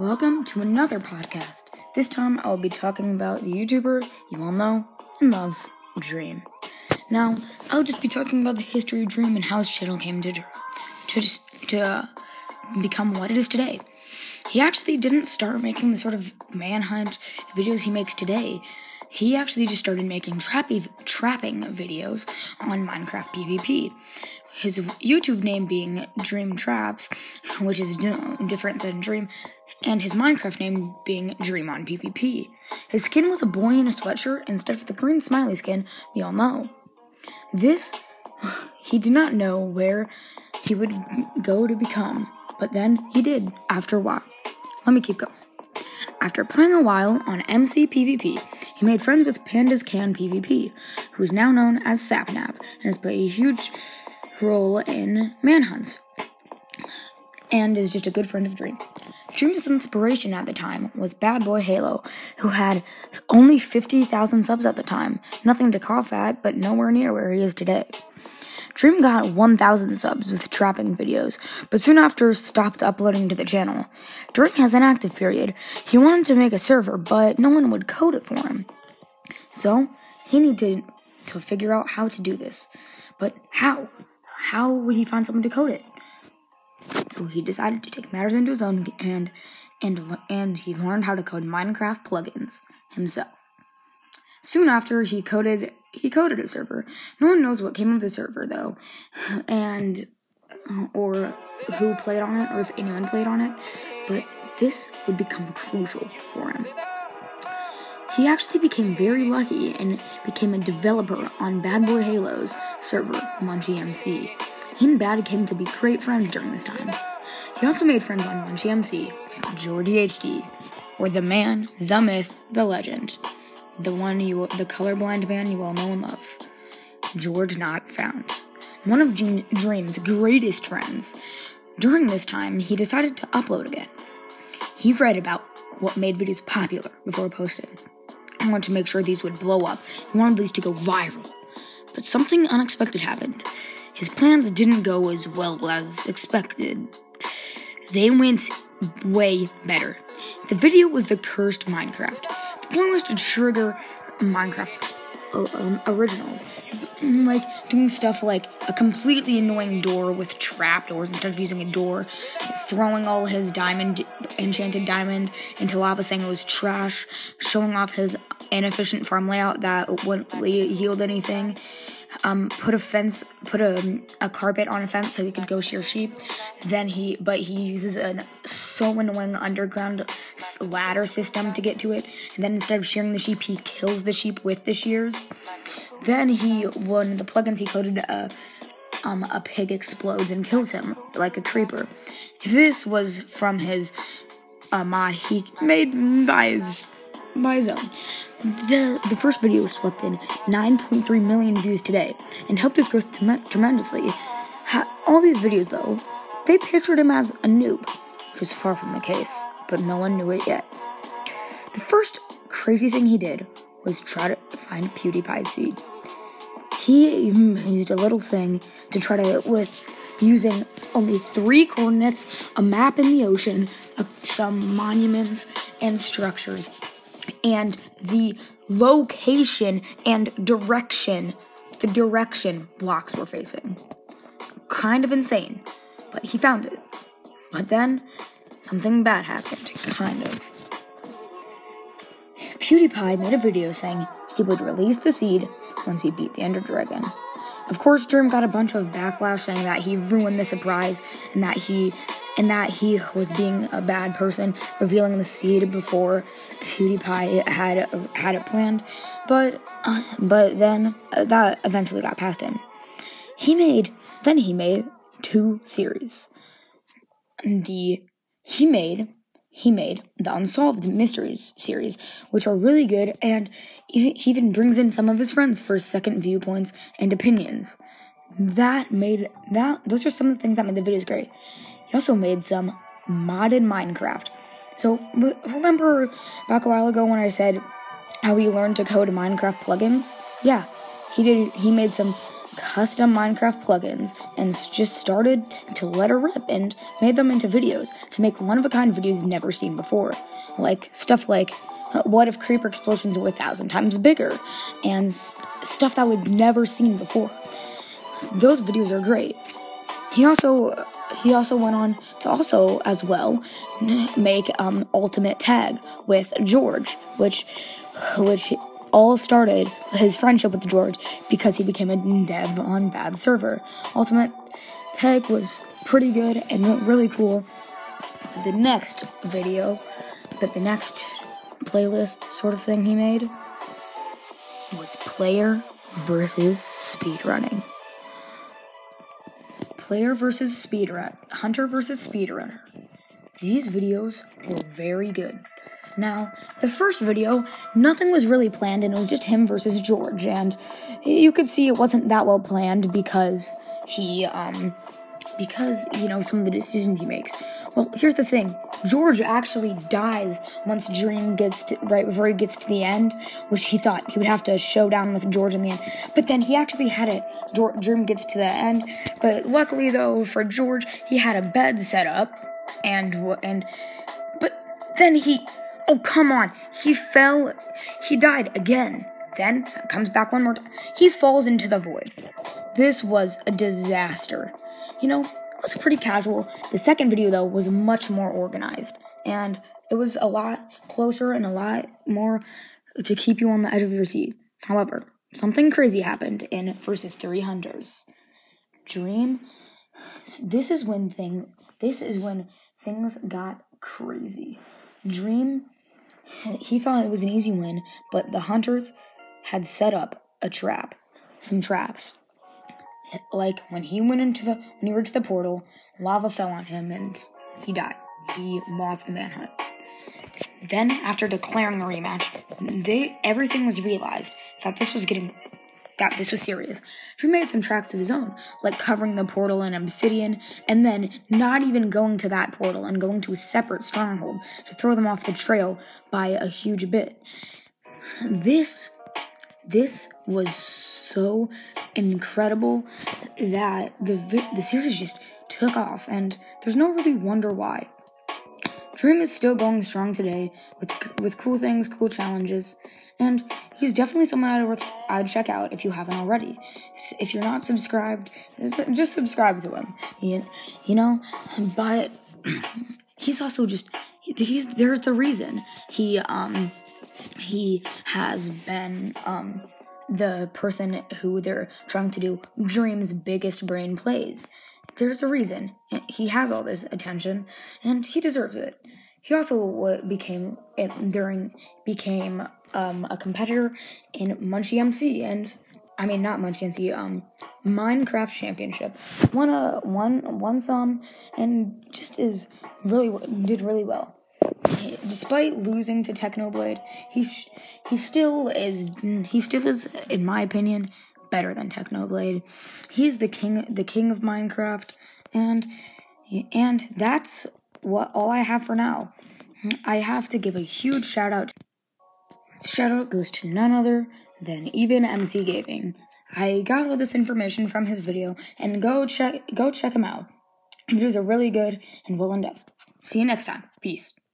Welcome to another podcast. This time I'll be talking about the YouTuber you all know and love, Dream. Now, I'll just be talking about the history of Dream and how his channel came to to to uh, become what it is today. He actually didn't start making the sort of manhunt videos he makes today. He actually just started making trappy, trapping videos on Minecraft PvP. His YouTube name being Dream Traps, which is different than Dream, and his Minecraft name being Dream on PvP. His skin was a boy in a sweatshirt instead of the green smiley skin we all know. This, he did not know where he would go to become, but then he did after a while. Let me keep going. After playing a while on MC PvP, he made friends with Pandas Can PvP, who is now known as Sapnap and has played a huge role in manhunts and is just a good friend of Dream. Dream's inspiration at the time was Bad Boy Halo, who had only 50,000 subs at the time. Nothing to cough at, but nowhere near where he is today. Dream got 1,000 subs with trapping videos, but soon after stopped uploading to the channel. During his inactive period, he wanted to make a server, but no one would code it for him. So, he needed to figure out how to do this. But how? How would he find someone to code it? So he decided to take matters into his own hand and, and he learned how to code Minecraft plugins himself. Soon after, he coded he coded a server. No one knows what came of the server though, and or who played on it or if anyone played on it. But this would become crucial for him. He actually became very lucky and became a developer on Bad Boy Halo's server, Munchy MC. He and Bad to be great friends during this time. He also made friends on Munchy MC with Georgie HD, or the man, the myth, the legend, the one you, the colorblind man you all know and love, George Not Found, one of Dream's greatest friends. During this time, he decided to upload again. He read about what made videos popular before posting. I wanted to make sure these would blow up. He wanted these to go viral. But something unexpected happened. His plans didn't go as well as expected. They went way better. The video was the cursed Minecraft. The point was to trigger Minecraft uh, um, originals, like doing stuff like a completely annoying door with trapdoors instead of using a door, throwing all his diamond, enchanted diamond into lava, saying it was trash, showing off his inefficient farm layout that wouldn't yield anything, um, put a fence, put a, a carpet on a fence so he could go shear sheep. Then he, but he uses a so annoying underground ladder system to get to it. And then instead of shearing the sheep, he kills the sheep with the shears. Then he, one of the plugins he coded, a, um, a pig explodes and kills him like a creeper. This was from his uh, mod he made by his by zone. The, the first video swept in 9.3 million views today and helped his growth tremendously. Ha- all these videos, though, they pictured him as a noob, which was far from the case, but no one knew it yet. The first crazy thing he did was try to find PewDiePie's seed. He used a little thing to try to, with using only three coordinates, a map in the ocean, some monuments, and structures and the location and direction the direction blocks were facing. Kind of insane, but he found it. But then something bad happened, kind of. PewDiePie made a video saying he would release the seed once he beat the Ender Dragon. Of course, Dream got a bunch of backlash saying that he ruined the surprise and that he and that he was being a bad person, revealing the seed before PewDiePie had had it planned. But uh, but then uh, that eventually got past him. He made then he made two series. The he made he made the Unsolved Mysteries series, which are really good, and he even brings in some of his friends for second viewpoints and opinions. That made that those are some of the things that made the videos great. He also made some modded Minecraft. So remember back a while ago when I said how he learned to code Minecraft plugins? Yeah, he did. He made some custom Minecraft plugins and just started to let her rip and made them into videos to make one of a kind videos never seen before. Like stuff like what if creeper explosions were a thousand times bigger and s- stuff that we've never seen before. Those videos are great. He also he also went on to also as well make um, ultimate tag with George, which which all started his friendship with George because he became a dev on bad server. Ultimate tag was pretty good and went really cool. The next video, but the next playlist sort of thing he made was player versus speedrunning. Player versus speedrun, hunter versus speedrunner. These videos were very good. Now, the first video, nothing was really planned, and it was just him versus George, and you could see it wasn't that well planned because he, um, because you know some of the decisions he makes. Well, here's the thing: George actually dies once Dream gets to, right before he gets to the end, which he thought he would have to show down with George in the end. But then he actually had it. Dream gets to the end, but luckily though for George, he had a bed set up, and and but then he Oh, come on. He fell. He died again. Then comes back one more time. He falls into the void. This was a disaster. You know, it was pretty casual. The second video, though, was much more organized. And it was a lot closer and a lot more to keep you on the edge of your seat. However, something crazy happened in versus 300s. Dream. This is when thing. This is when things got crazy. Dream he thought it was an easy win, but the hunters had set up a trap, some traps. Like when he went into the when he reached the portal, lava fell on him and he died. He lost the manhunt. Then, after declaring the rematch, they everything was realized that this was getting that this was serious. Drew made some tracks of his own, like covering the portal in obsidian, and then not even going to that portal and going to a separate stronghold to throw them off the trail by a huge bit. This this was so incredible that the the series just took off, and there's no really wonder why. Dream is still going strong today with with cool things, cool challenges, and he's definitely someone I'd, worth, I'd check out if you haven't already. If you're not subscribed, just subscribe to him. You, know, but he's also just he's there's the reason he um he has been um the person who they're trying to do Dream's biggest brain plays. There's a reason. He has all this attention, and he deserves it. He also became during became um, a competitor in Munchy MC and I mean not Munchy MC um Minecraft Championship won a won won some and just is really did really well. Despite losing to Technoblade, he sh- he still is he still is in my opinion better than Technoblade. He's the king the king of Minecraft and and that's what all I have for now. I have to give a huge shout out. Shout out goes to none other than even MC Gaming. I got all this information from his video, and go check go check him out. Videos are really good and well in depth. See you next time. Peace.